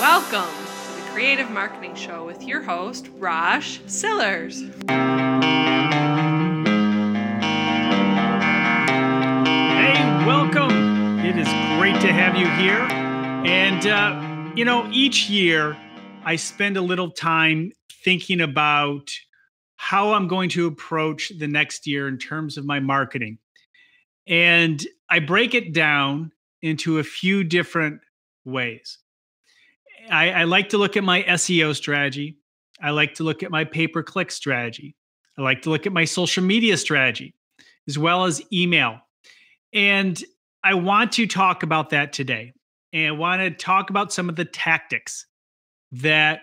Welcome to the Creative Marketing Show with your host, Rosh Sillars. Hey, welcome. It is great to have you here. And, uh, you know, each year I spend a little time thinking about how I'm going to approach the next year in terms of my marketing. And I break it down into a few different ways. I, I like to look at my SEO strategy. I like to look at my pay per click strategy. I like to look at my social media strategy, as well as email. And I want to talk about that today. And I want to talk about some of the tactics that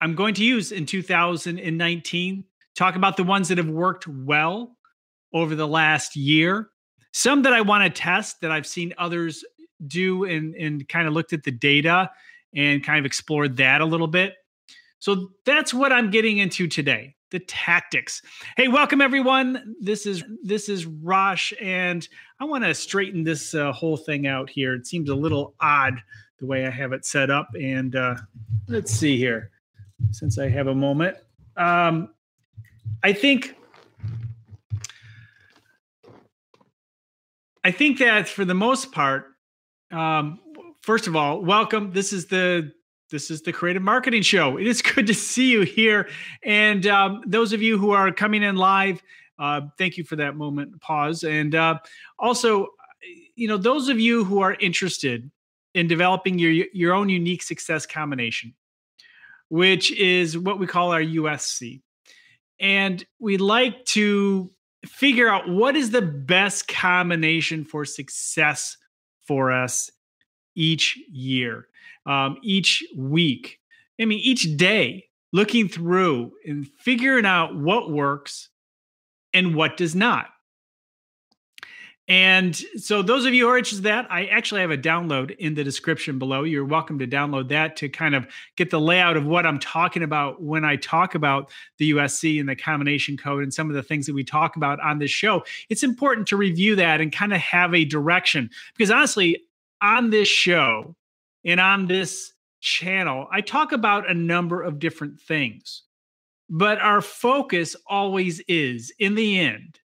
I'm going to use in 2019. Talk about the ones that have worked well over the last year. Some that I want to test that I've seen others do and, and kind of looked at the data and kind of explored that a little bit. So that's what I'm getting into today the tactics. Hey, welcome everyone. This is this is Rosh, and I want to straighten this uh, whole thing out here. It seems a little odd the way I have it set up, and uh, let's see here. Since I have a moment, um, I think I think that for the most part, um, first of all, welcome. This is the this is the Creative Marketing Show. It is good to see you here, and um, those of you who are coming in live, uh, thank you for that moment pause. And uh, also, you know, those of you who are interested in developing your your own unique success combination, which is what we call our USC, and we like to figure out what is the best combination for success for us each year, um, each week. I mean, each day, looking through and figuring out what works and what does not. And so, those of you who are interested in that, I actually have a download in the description below. You're welcome to download that to kind of get the layout of what I'm talking about when I talk about the USC and the combination code and some of the things that we talk about on this show. It's important to review that and kind of have a direction because honestly, on this show and on this channel, I talk about a number of different things, but our focus always is in the end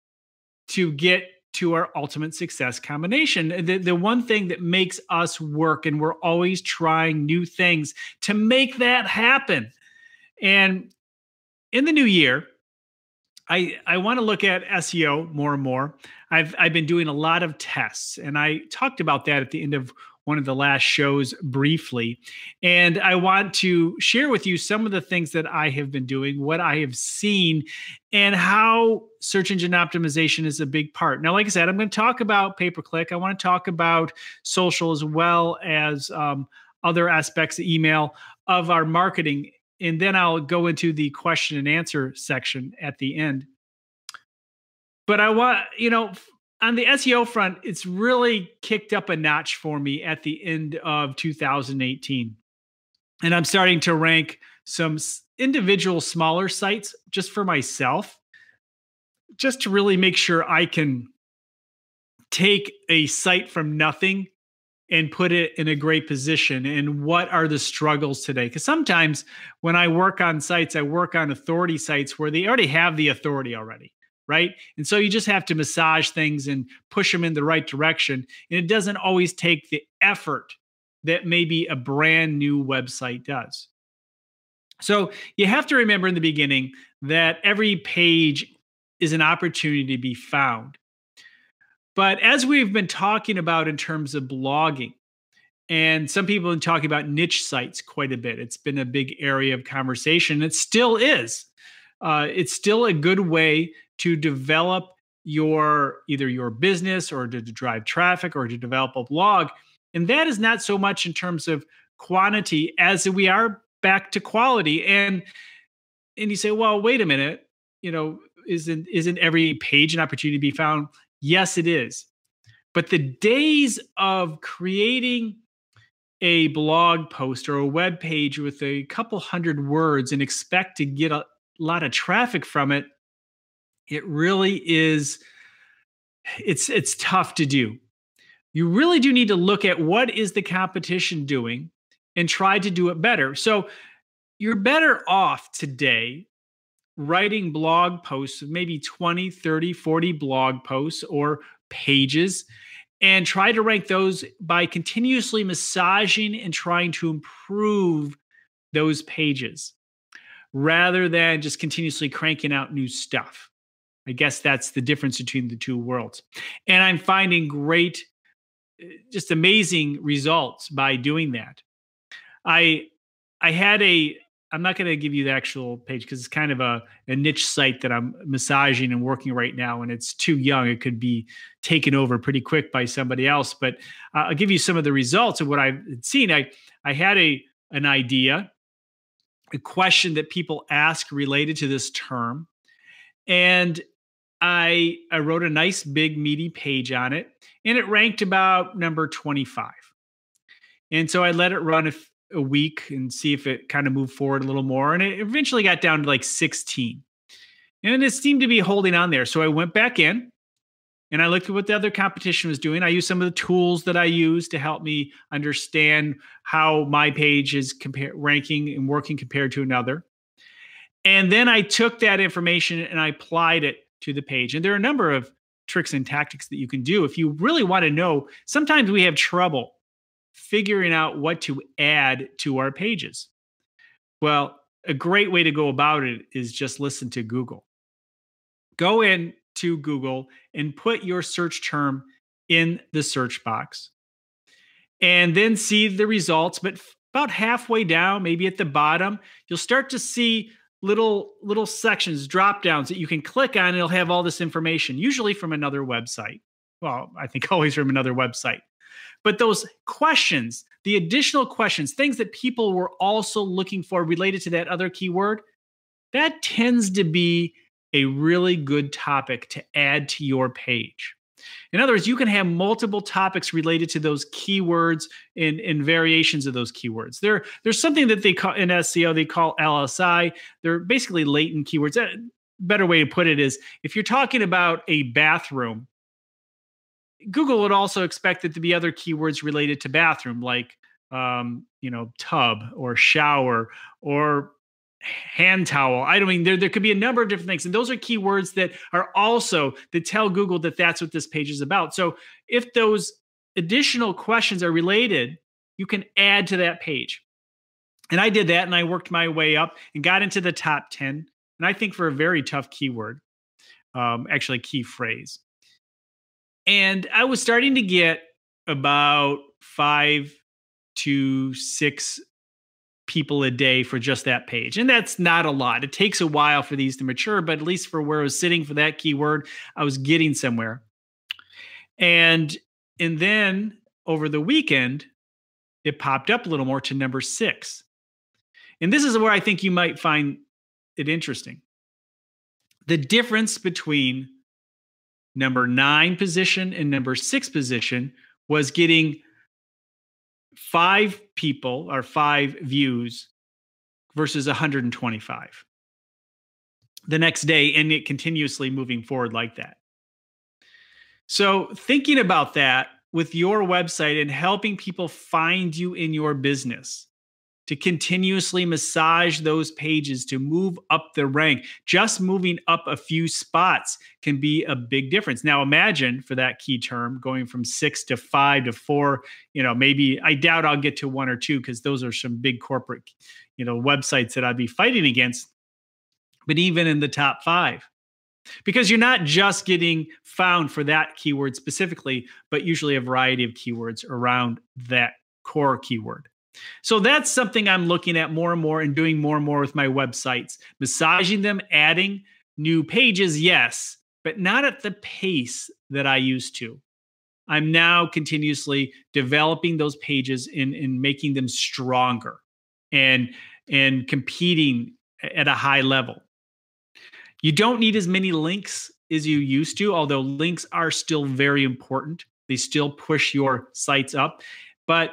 to get to our ultimate success combination. The, the one thing that makes us work, and we're always trying new things to make that happen. And in the new year, I, I want to look at SEO more and more. I've I've been doing a lot of tests, and I talked about that at the end of one of the last shows briefly. And I want to share with you some of the things that I have been doing, what I have seen, and how search engine optimization is a big part. Now, like I said, I'm going to talk about pay per click. I want to talk about social as well as um, other aspects of email of our marketing. And then I'll go into the question and answer section at the end. But I want, you know, on the SEO front, it's really kicked up a notch for me at the end of 2018. And I'm starting to rank some individual smaller sites just for myself, just to really make sure I can take a site from nothing and put it in a great position and what are the struggles today because sometimes when i work on sites i work on authority sites where they already have the authority already right? And so you just have to massage things and push them in the right direction. And it doesn't always take the effort that maybe a brand new website does. So you have to remember in the beginning that every page is an opportunity to be found. But as we've been talking about in terms of blogging, and some people have been talking about niche sites quite a bit. It's been a big area of conversation. It still is. Uh, it's still a good way to develop your either your business or to, to drive traffic or to develop a blog. And that is not so much in terms of quantity as we are back to quality. And and you say, well, wait a minute, you know, isn't isn't every page an opportunity to be found? Yes, it is. But the days of creating a blog post or a web page with a couple hundred words and expect to get a lot of traffic from it it really is it's it's tough to do you really do need to look at what is the competition doing and try to do it better. So you're better off today writing blog posts, maybe 20, 30, 40 blog posts or pages, and try to rank those by continuously massaging and trying to improve those pages rather than just continuously cranking out new stuff. I guess that's the difference between the two worlds. And I'm finding great, eh, just amazing results by doing that. I I had a I'm not going to give you the actual page because it's kind of a, a niche site that I'm massaging and working right now, and it's too young. It could be taken over pretty quick by somebody else. But uh, I'll give you some of the results of what I've seen. I I had a an idea, a question that people ask related to this term, and I I wrote a nice big meaty page on it, and it ranked about number 25. And so I let it run a, a week and see if it kind of moved forward a little more. And it eventually got down to like 16. And it seemed to be holding on there. So I went back in and I looked at what the other competition was doing. I used some of the tools that I use to help me understand how my page is compare, ranking and working compared to another. And then I took that information and I applied it to the page. And there are a number of tricks and tactics that you can do if you really want to know. Sometimes we have trouble figuring out what to add to our pages. Well, a great way to go about it is just listen to Google. Go in to Google and put your search term in the search box and then see the results. But about halfway down, maybe at the bottom, you'll start to see little little sections, drop downs that you can click on. And it'll have all this information, usually from another website. Well, I think always from another website. But those questions, the additional questions, things that people were also looking for related to that other keyword, that tends to be a really good topic to add to your page. In other words, you can have multiple topics related to those keywords and, and variations of those keywords. There, there's something that they call in SEO, they call LSI. They're basically latent keywords. A better way to put it is if you're talking about a bathroom, Google would also expect it to be other keywords related to bathroom, like um, you know, tub or shower or hand towel. I don't mean there, there could be a number of different things. And those are keywords that are also that tell Google that that's what this page is about. So if those additional questions are related, you can add to that page. And I did that and I worked my way up and got into the top 10. And I think for a very tough keyword, um, actually, key phrase. And I was starting to get about five to six people a day for just that page. And that's not a lot. It takes a while for these to mature, but at least for where I was sitting for that keyword, I was getting somewhere. And and then over the weekend, it popped up a little more to number 6. And this is where I think you might find it interesting. The difference between number 9 position and number 6 position was getting five people or five views versus 125 the next day and it continuously moving forward like that. So, thinking about that with your website and helping people find you in your business, to continuously massage those pages to move up the rank. Just moving up a few spots can be a big difference. Now, imagine for that key term going from six to five to four. You know, maybe I doubt I'll get to one or two because those are some big corporate, you know, websites that I'd be fighting against. But even in the top five, because you're not just getting found for that keyword specifically, but usually a variety of keywords around that core keyword. So that's something I'm looking at more and more and doing more and more with my websites. Massaging them, adding new pages, yes, but not at the pace that I used to. I'm now continuously developing those pages and, and making them stronger and and competing at a high level. You don't need as many links as you used to, although links are still very important. They still push your sites up. But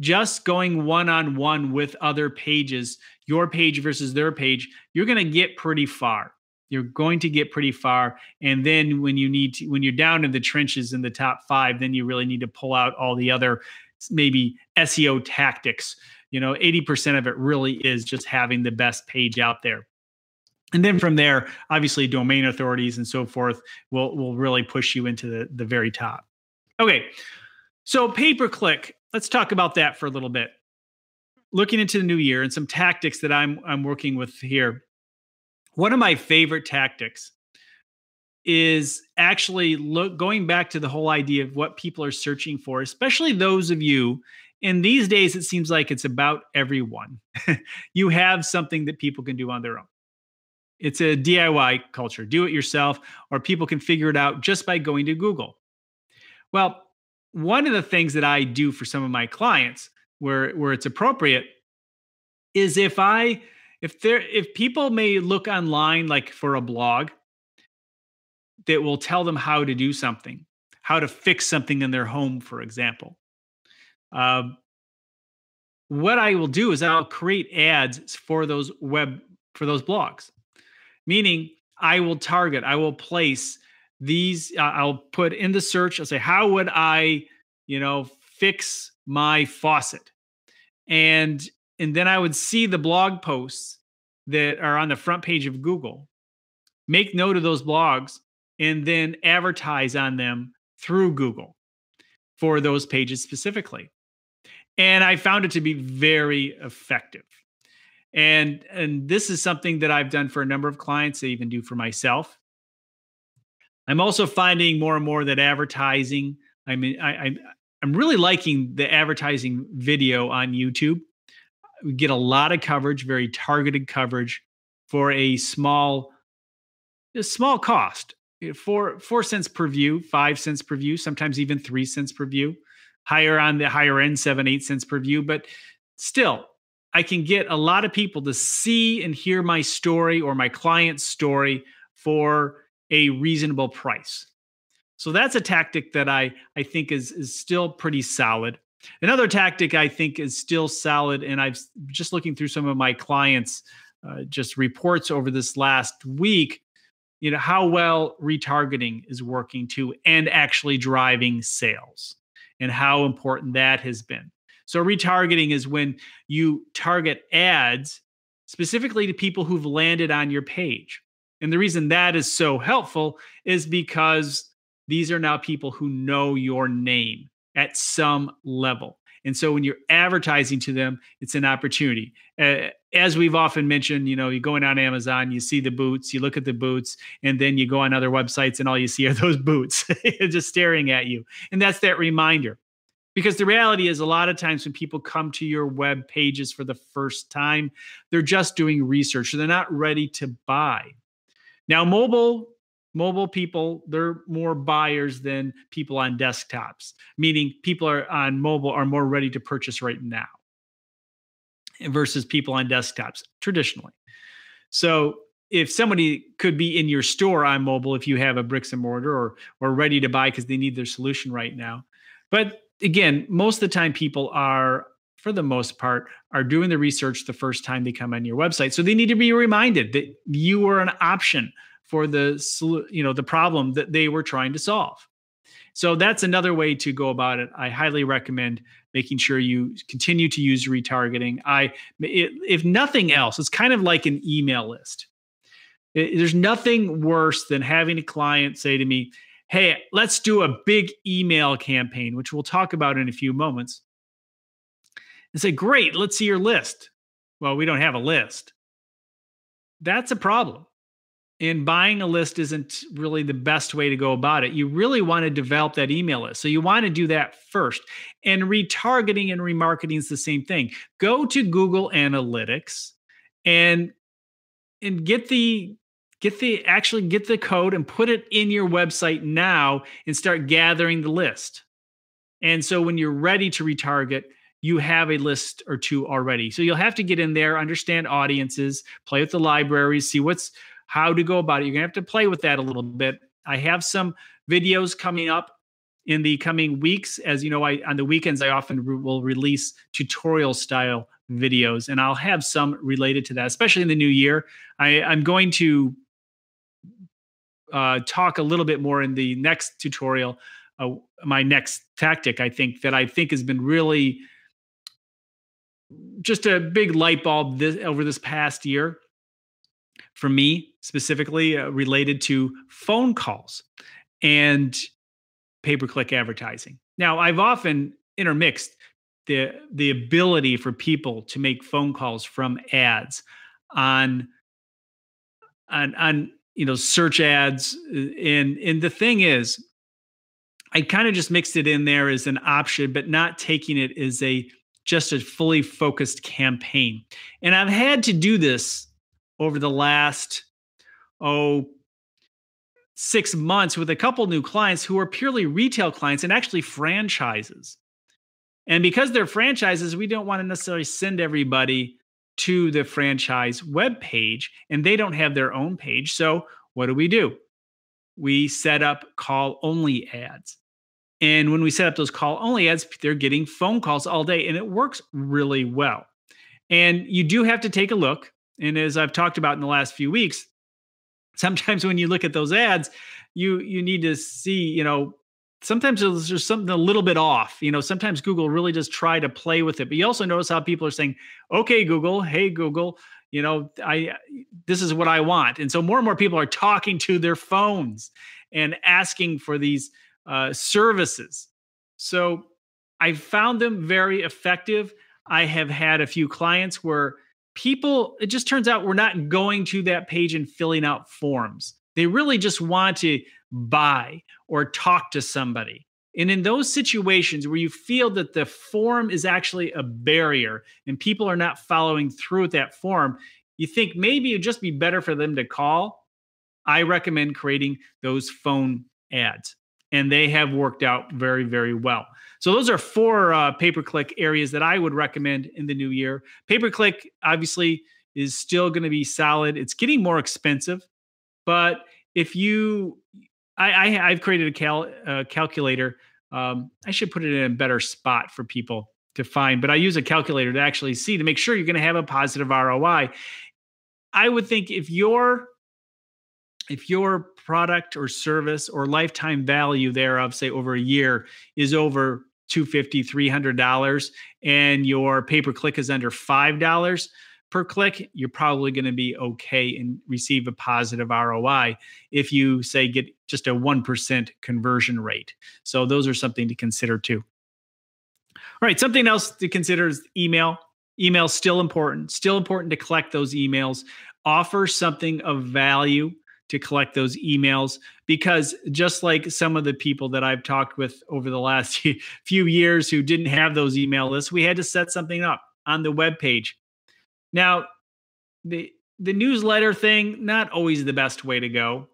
just going one on one with other pages, your page versus their page, you're going to get pretty far. You're going to get pretty far. And then when you need to, when you're down in the trenches in the top five, then you really need to pull out all the other maybe SEO tactics, you know 80% of it really is just having the best page out there and then from there obviously domain authorities and so forth will will really push you into the, the very top okay so pay per click let's talk about that for a little bit. Looking into the new year and some tactics that i'm i'm working with here. One of my favorite tactics is actually look going back to the whole idea of what people are searching for especially those of you and these days it seems like it's about everyone. You have something that people can do on their own. It's a diy culture. Do it yourself or people can figure it out just by going to google. Well one of the things that i do for some of my clients where where it's appropriate is if i if there if people may look online like for a blog that will tell them how to do something, how to fix something in their home, for example. Uh, what I will do is I'll create ads for those web for those blogs, meaning I will target, I will place these. Uh, I'll put in the search. I'll say, how would I, you know, fix my faucet, and and then I would see the blog posts that are on the front page of Google. Make note of those blogs and then advertise on them through Google for those pages specifically. And I found it to be very effective. And and this is something that I've done for a number of clients, I even do for myself. I'm also finding more and more that advertising, I mean I, I I'm really liking the advertising video on YouTube. We get a lot of coverage, very targeted coverage for a small a small cost eh, four four cents per view, five cents per view, sometimes even three cents per view. Higher on the higher end, seven, eight cents per view. But still, I can get a lot of people to see and hear my story or my client's story for a reasonable price. So that's a tactic that I I think is is still pretty solid. Another tactic I think is still solid, and I've just looking through some of my clients' uh, just reports over this last week you know how well retargeting is working to and actually driving sales and how important that has been so retargeting is when you target ads specifically to people who've landed on your page and the reason that is so helpful is because these are now people who know your name at some level and so when you're advertising to them, it's an opportunity. Uh, as we've often mentioned, you know, you're going on Amazon, you see the boots, you look at the boots, and then you go on other websites and all you see are those boots just staring at you. And that's that reminder. Because the reality is, a lot of times when people come to your web pages for the first time, they're just doing research. They're not ready to buy. Now, mobile mobile people they're more buyers than people on desktops meaning people are on mobile are more ready to purchase right now versus people on desktops traditionally. So if somebody could be in your store on mobile if you have a bricks and mortar or or ready to buy because they need their solution right now. But again most of the time people are for the most part are doing the research the first time they come on your website so they need to be reminded that you are an option for the you know the problem that they were trying to solve. So that's another way to go about it. I highly recommend making sure you continue to use retargeting. I it, if nothing else, it's kind of like an email list. It, there's nothing worse than having a client say to me, "Hey, let's do a big email campaign," which we'll talk about in a few moments. And say, "Great, let's see your list." Well, we don't have a list. That's a problem and buying a list isn't really the best way to go about it. You really want to develop that email list. So you want to do that first. And retargeting and remarketing is the same thing. Go to Google Analytics and and get the get the actually get the code and put it in your website now and start gathering the list. And so when you're ready to retarget, you have a list or two already. So you'll have to get in there, understand audiences, play with the libraries, see what's how to go about it. You're going to have to play with that a little bit. I have some videos coming up in the coming weeks. As you know, I on the weekends I often re- will release tutorial style videos, and I'll have some related to that, especially in the new year. I, I'm going to uh, talk a little bit more in the next tutorial. Uh, my next tactic, I think, that I think has been really just a big light bulb this, over this past year for me specifically uh, related to phone calls and pay per click advertising. Now, I've often intermixed the the ability for people to make phone calls from ads on on on you know search ads uh, and and the thing is I kind of just mixed it in there as an option but not taking it as a just a fully focused campaign. And I've had to do this over the last, oh, six months with a couple new clients who are purely retail clients and actually franchises. And because they're franchises, we don't want to necessarily send everybody to the franchise web page and they don't have their own page. So what do we do? We set up call only ads. And when we set up those call only ads, they're getting phone calls all day and it works really well. And you do have to take a look. And as I've talked about in the last few weeks, sometimes when you look at those ads, you you need to see, you know, sometimes there's something a little bit off. You know, sometimes Google really does try to play with it. But you also notice how people are saying, "Okay, Google, hey Google, you know, I this is what I want." And so more and more people are talking to their phones and asking for these uh, services. So I found them very effective. I have had a few clients where people, it just turns out we're not going to that page and filling out forms. They really just want to buy or talk to somebody. And in those situations where you feel that the form is actually a barrier and people are not following through with that form, you think maybe it'd just be better for them to call. I recommend creating those phone ads and they have worked out very, very well. So those are four uh, pay per click areas that I would recommend in the new year. Pay per click obviously is still going to be solid. It's getting more expensive, but if you, I, I have created a cal uh, calculator. Um, I should put it in a better spot for people to find, but I use a calculator to actually see to make sure you're going to have a positive ROI. I would think if you're if your product or service or lifetime value thereof say over a year is over 250 $300, and your pay per click is under $5 per click you're probably going to be okay and receive a positive roi if you say get just a 1% conversion rate. So those are something to consider too. All right something else to consider is email. Email still important. Still important to collect those emails. Offer something of value to collect those emails because just like some of the people that I've talked with over the last few years who didn't have those email lists, we had to set something up on the web page. Now, the the newsletter thing not always the best way to go.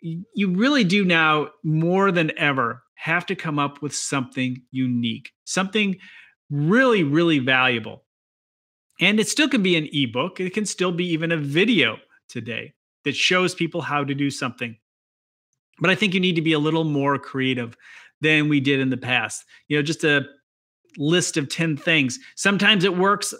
You really do now more than ever have to come up with something unique, something really really valuable. And it still can be an ebook, it can still be even a video today that shows people how to do something. But I think you need to be a little more creative than we did in the past. You know, just a list of 10 things. Sometimes it works,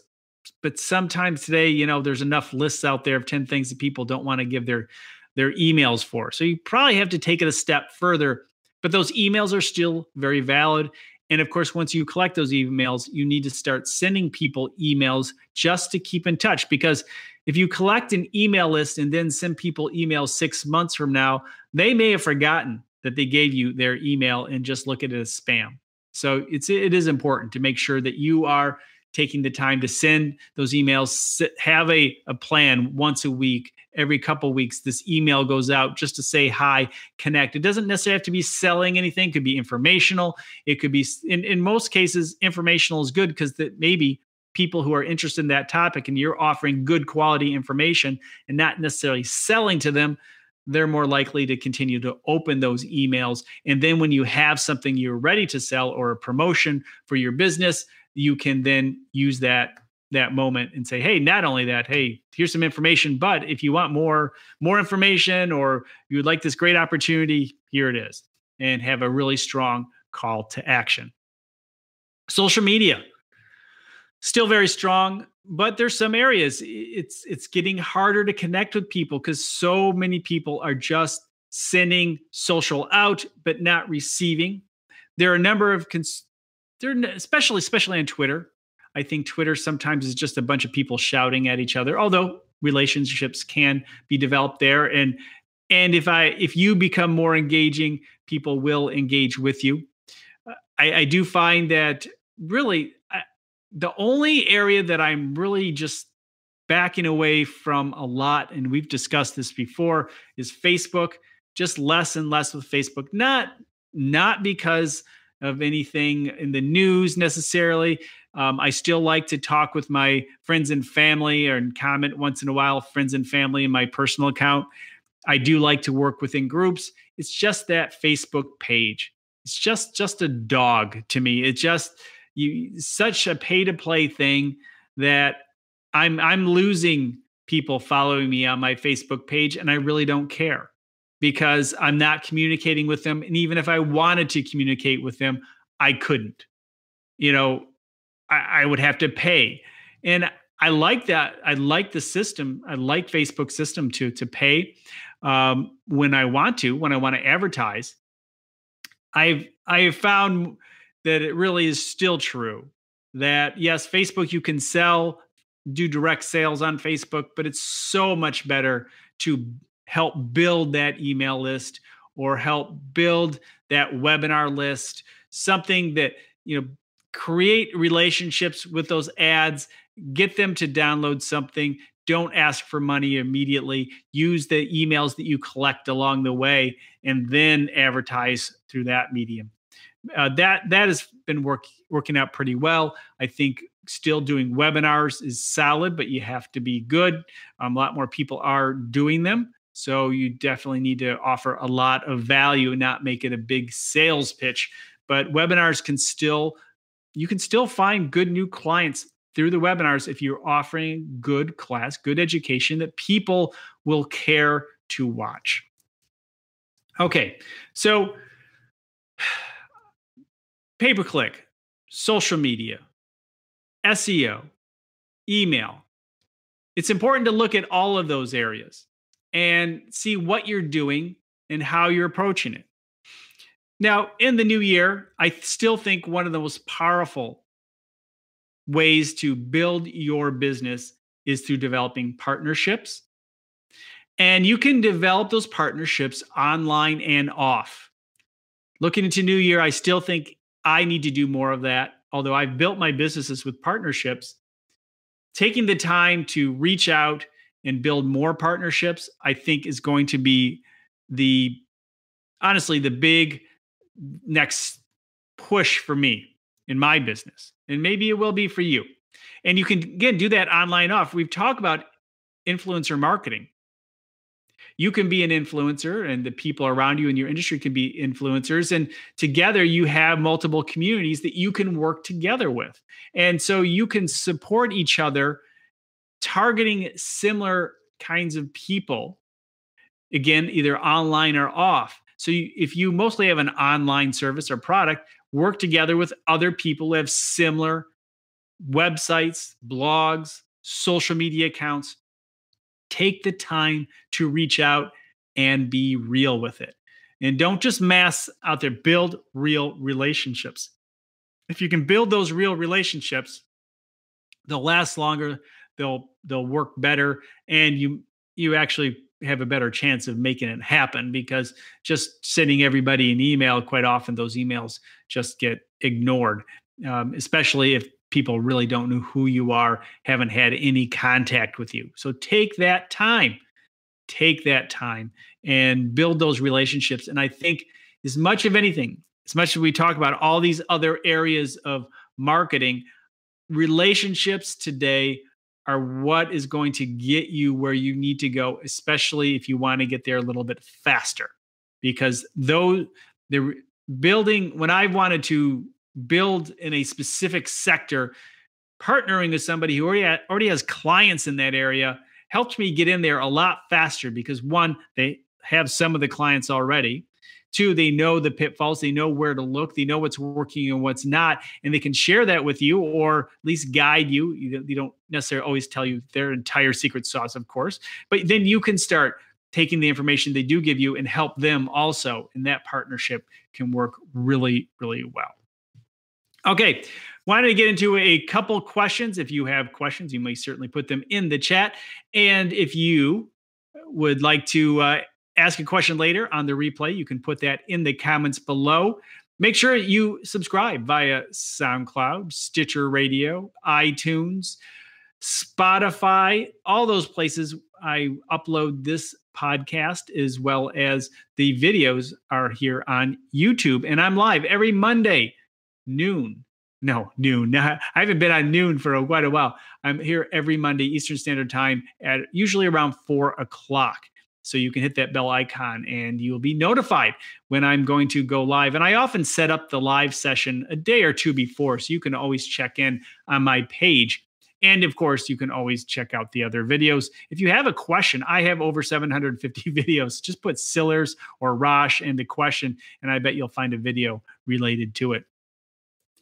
but sometimes today, you know, there's enough lists out there of 10 things that people don't want to give their their emails for. So you probably have to take it a step further, but those emails are still very valid. And of course, once you collect those emails, you need to start sending people emails just to keep in touch because if you collect an email list and then send people emails six months from now, they may have forgotten that they gave you their email and just look at it as spam. So it's it is important to make sure that you are taking the time to send those emails. Have a, a plan once a week, every couple weeks. This email goes out just to say hi, connect. It doesn't necessarily have to be selling anything. It could be informational. It could be in, in most cases, informational is good because that maybe people who are interested in that topic and you're offering good quality information and not necessarily selling to them they're more likely to continue to open those emails and then when you have something you're ready to sell or a promotion for your business you can then use that that moment and say hey not only that hey here's some information but if you want more more information or you would like this great opportunity here it is and have a really strong call to action. Social media still very strong but there's some areas it's it's getting harder to connect with people because so many people are just sending social out but not receiving. There are a number of cons- there especially especially on twitter I think Twitter sometimes is just a bunch of people shouting at each other, although relationships can be developed there. And and if I if you become more engaging, people will engage with you. Uh, I, I do find that really I, the only area that I'm really just backing away from a lot, and we've discussed this before, is Facebook. Just less and less with Facebook. Not not because of anything in the news necessarily. Um, I still like to talk with my friends and family and comment once in a while, friends and family in my personal account. I do like to work within groups. It's just that Facebook page. It's just just a dog to me. It's just you such a pay to play thing that I'm I'm losing people following me on my Facebook page and I really don't care because I'm not communicating with them and even if I wanted to communicate with them, I couldn't. You know, I, I would have to pay. And I like that. I like the system. I like Facebook system to to pay um, when I want to, when I want to advertise. I've I have found that it really is still true that yes, Facebook you can sell, do direct sales on Facebook, but it's so much better to help build that email list or help build that webinar list, something that you know create relationships with those ads, get them to download something, don't ask for money immediately use the emails that you collect along the way and then advertise through that medium. Uh, that that has been work, working out pretty well. I think still doing webinars is solid but you have to be good. Um, a lot more people are doing them so you definitely need to offer a lot of value and not make it a big sales pitch but webinars can still you can still find good new clients through the webinars if you're offering good class, good education that people will care to watch. Okay, so pay per click, social media, SEO, email. It's important to look at all of those areas and see what you're doing and how you're approaching it. Now, in the new year, I still think one of the most powerful ways to build your business is through developing partnerships. And you can develop those partnerships online and off. Looking into new year, I still think I need to do more of that. Although I've built my businesses with partnerships, taking the time to reach out and build more partnerships, I think is going to be the honestly the big next push for me in my business. And maybe it will be for you. And you can, again, do that online off. We've talked about influencer marketing. You can be an influencer, and the people around you in your industry can be influencers. And together, you have multiple communities that you can work together with. And so you can support each other, targeting similar kinds of people, again, either online or off. So you, if you mostly have an online service or product, work together with other people who have similar websites, blogs, social media accounts. Take the time to reach out and be real with it. And don't just mass out there, build real relationships. If you can build those real relationships, they'll last longer, they'll they'll work better and you you actually have a better chance of making it happen because just sending everybody an email, quite often those emails just get ignored, um, especially if people really don't know who you are, haven't had any contact with you. So take that time, take that time and build those relationships. And I think, as much of anything, as much as we talk about all these other areas of marketing, relationships today are what is going to get you where you need to go, especially if you want to get there a little bit faster. Because though the building, when I wanted to build in a specific sector, partnering with somebody who already ha- already has clients in that area helped me get in there a lot faster because one, they have some of the clients already. Two, they know the pitfalls, they know where to look, they know what's working and what's not, and they can share that with you or at least guide you. You, don't necessarily always tell you their entire secret sauce, of course, but then you can start taking the information they do give you and help them also. And that partnership can work really, really well. Okay, wanted to get into a couple questions. If you have questions, you may certainly put them in the chat. And if you would like to uh, ask a question later on the replay, you can put that in the comments below. Make sure you subscribe via SoundCloud, Stitcher Radio, iTunes, Spotify, all those places. I upload this podcast as well as the videos are here on YouTube. And I'm live every Monday, noon. No, noon. I haven't been on noon for quite a while. I'm here every Monday, Eastern Standard Time, at usually around four o'clock. So you can hit that bell icon and you'll be notified when I'm going to go live. And I often set up the live session a day or two before. So you can always check in on my page. And of course, you can always check out the other videos. If you have a question, I have over 750 videos. Just put Sillars or Rosh in the question, and I bet you'll find a video related to it.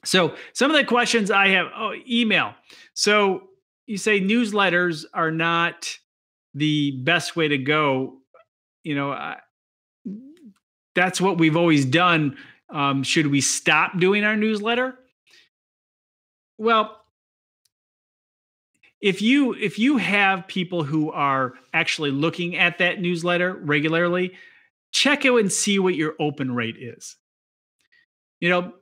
So, some of the questions I have oh, email. So, you say newsletters are not the best way to go. You know, I, that's what we've always done. Um, should we stop doing our newsletter? Well, if you if you have people who are actually looking at that newsletter regularly, check out and see what your open rate is. You know,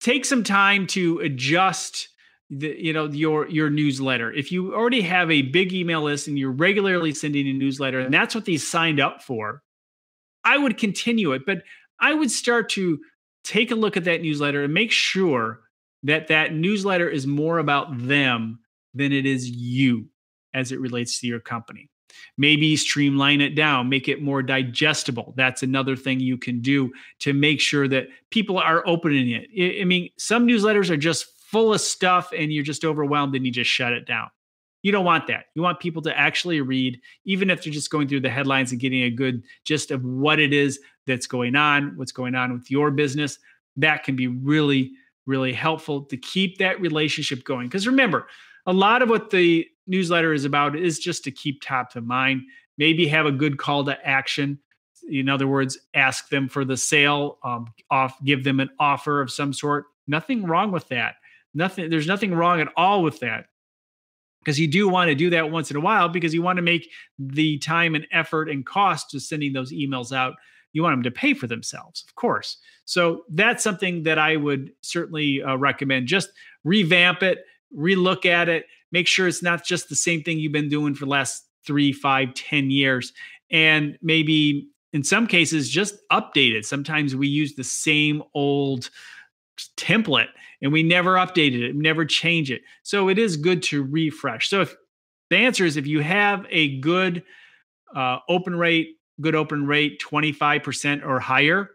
take some time to adjust the, you know your your newsletter. If you already have a big email list and you're regularly sending a newsletter and that's what they signed up for i would continue it. But i would start to take a look at that newsletter and make sure that that newsletter is more about them than it is you as it relates to your company. Maybe streamline it down make it more digestible. That's another thing you can do to make sure that people are opening it. I mean some newsletters are just full of stuff and you're just overwhelmed and you just shut it down. You don't want that. You want people to actually read, even if they're just going through the headlines and getting a good gist of what it is that's going on, what's going on with your business. That can be really, really helpful to keep that relationship going. Because remember, a lot of what the newsletter is about is just to keep top of mind. Maybe have a good call to action. In other words, ask them for the sale, um, off, give them an offer of some sort. Nothing wrong with that. Nothing, there's nothing wrong at all with that. Because you do want to do that once in a while because you want to make the time and effort and cost to sending those emails out. You want them to pay for themselves, of course. So that's something that I would certainly uh, recommend. Just revamp it, relook at it, make sure it's not just the same thing you've been doing for the last three, five, ten years, and maybe in some cases just update it. Sometimes we use the same old template and we never updated it, never change it. So it is good to refresh. So if the answer is if you have a good uh, open rate, good open rate, 25% or higher,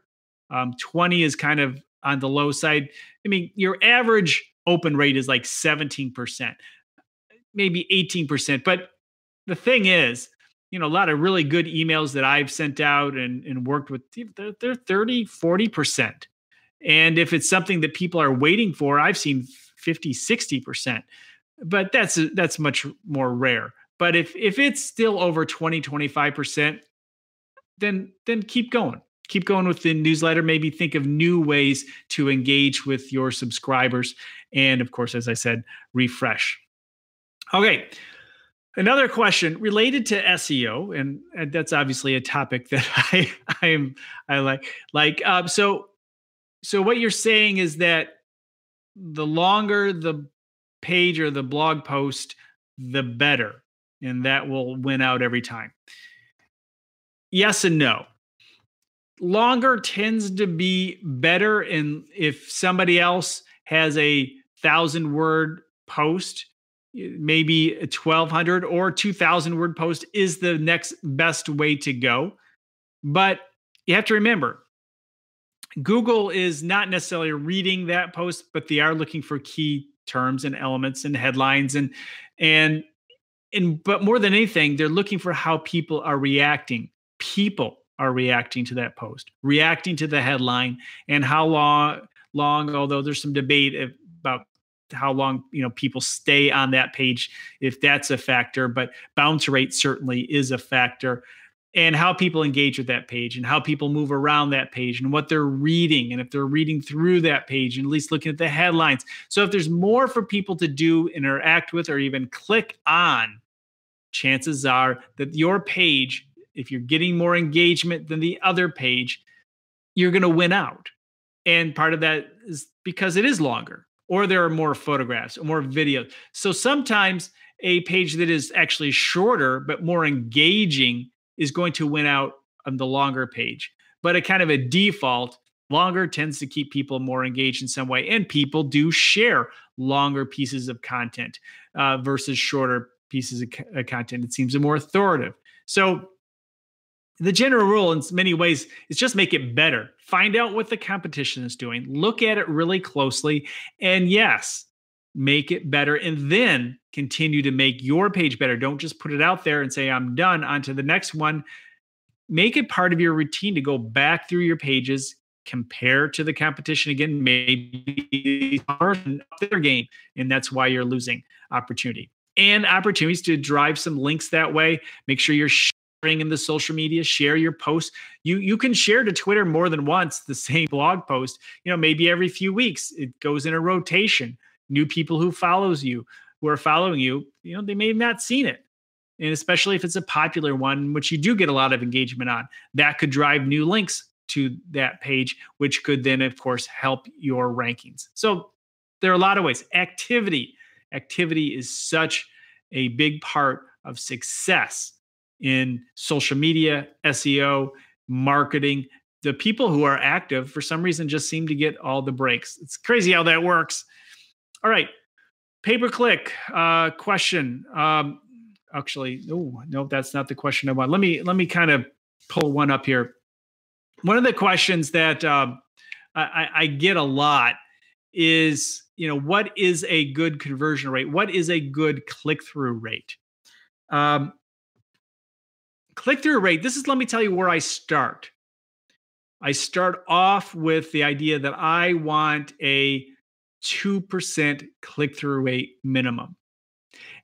um, 20 is kind of on the low side. I mean, your average open rate is like 17%, maybe 18%. But the thing is, you know, a lot of really good emails that I've sent out and, and worked with, they're, they're 30, 40%. And if it's something that people are waiting for, I've seen 50, 60%. But that's that's much more rare. But if if it's still over 20, 25%, then then keep going. Keep going with the newsletter. Maybe think of new ways to engage with your subscribers. And of course, as I said, refresh. Okay. Another question related to SEO, and, and that's obviously a topic that I I am I like. Like, um, so so what you're saying is that the longer the page or the blog post, the better, and that will win out every time. Yes and no. Longer tends to be better, and if somebody else has a thousand word post, maybe a 1200 or 2000 word post is the next best way to go. But you have to remember Google is not necessarily reading that post, but they are looking for key terms and elements and headlines and and and but more than anything, they're looking for how people are reacting. People are reacting to that post, reacting to the headline, and how long long. Although there's some debate about how long you know people stay on that page, if that's a factor, but bounce rate certainly is a factor. And how people engage with that page and how people move around that page and what they're reading and if they're reading through that page and at least looking at the headlines. So if there's more for people to do, interact with, or even click on, chances are that your page, if you're getting more engagement than the other page, you're going to win out. And part of that is because it is longer or there are more photographs or more videos. So sometimes a page that is actually shorter but more engaging is going to win out on the longer page. But a kind of a default, longer tends to keep people more engaged in some way. And people do share longer pieces of content uh, versus shorter pieces of content. It seems more authoritative. So the general rule in many ways is just make it better. Find out what the competition is doing, look at it really closely, and yes, make it better and then continue to make your page better. Don't just put it out there and say, I'm done, on to the next one. Make it part of your routine to go back through your pages, compare to the competition again, maybe their game, and that's why you're losing opportunity. And opportunities to drive some links that way. Make sure you're sharing in the social media, share your posts. You you can share to Twitter more than once the same blog post. You know, maybe every few weeks it goes in a rotation new people who follows you who are following you you know they may have not seen it. And especially if it's a popular one which you do get a lot of engagement on that could drive new links to that page which could then of course help your rankings. So there are a lot of ways. Activity. Activity is such a big part of success in social media seo marketing. The people who are active for some reason just seem to get all the breaks. It's crazy how that works all right. Pay per click uh, question. Um, actually, no, no, that's not the question I want. Let me let me kind of pull one up here. One of the questions that um, I, I get a lot is, you know, what is a good conversion rate? What is a good click through rate? Um, click through rate. This is let me tell you where I start. I start off with the idea that I want a 2% click through rate minimum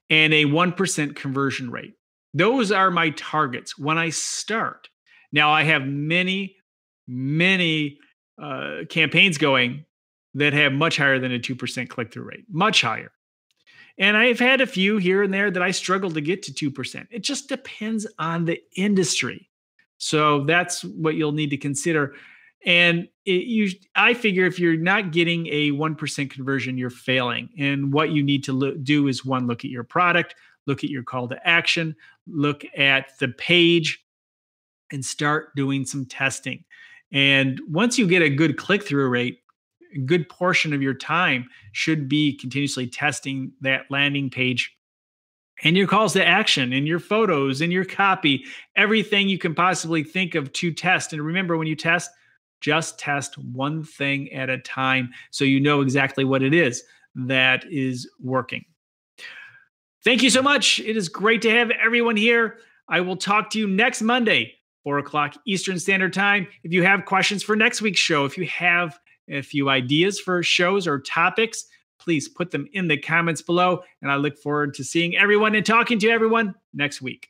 and a 1% conversion rate. Those are my targets when I start. Now, I have many, many uh, campaigns going that have much higher than a 2% click through rate, much higher. And I've had a few here and there that I struggled to get to 2%. It just depends on the industry. So that's what you'll need to consider and it, you, I figure if you're not getting a 1% conversion, you're failing. And what you need to lo- do is one, look at your product, look at your call to action, look at the page, and start doing some testing. And once you get a good click through rate, a good portion of your time should be continuously testing that landing page and your calls to action and your photos and your copy, everything you can possibly think of to test. And remember, when you test, just test one thing at a time so you know exactly what it is that is working. Thank you so much. It is great to have everyone here. I will talk to you next Monday, 4 o'clock Eastern Standard Time. If you have questions for next week's show, if you have a few ideas for shows or topics, please put them in the comments below. And I look forward to seeing everyone and talking to everyone next week.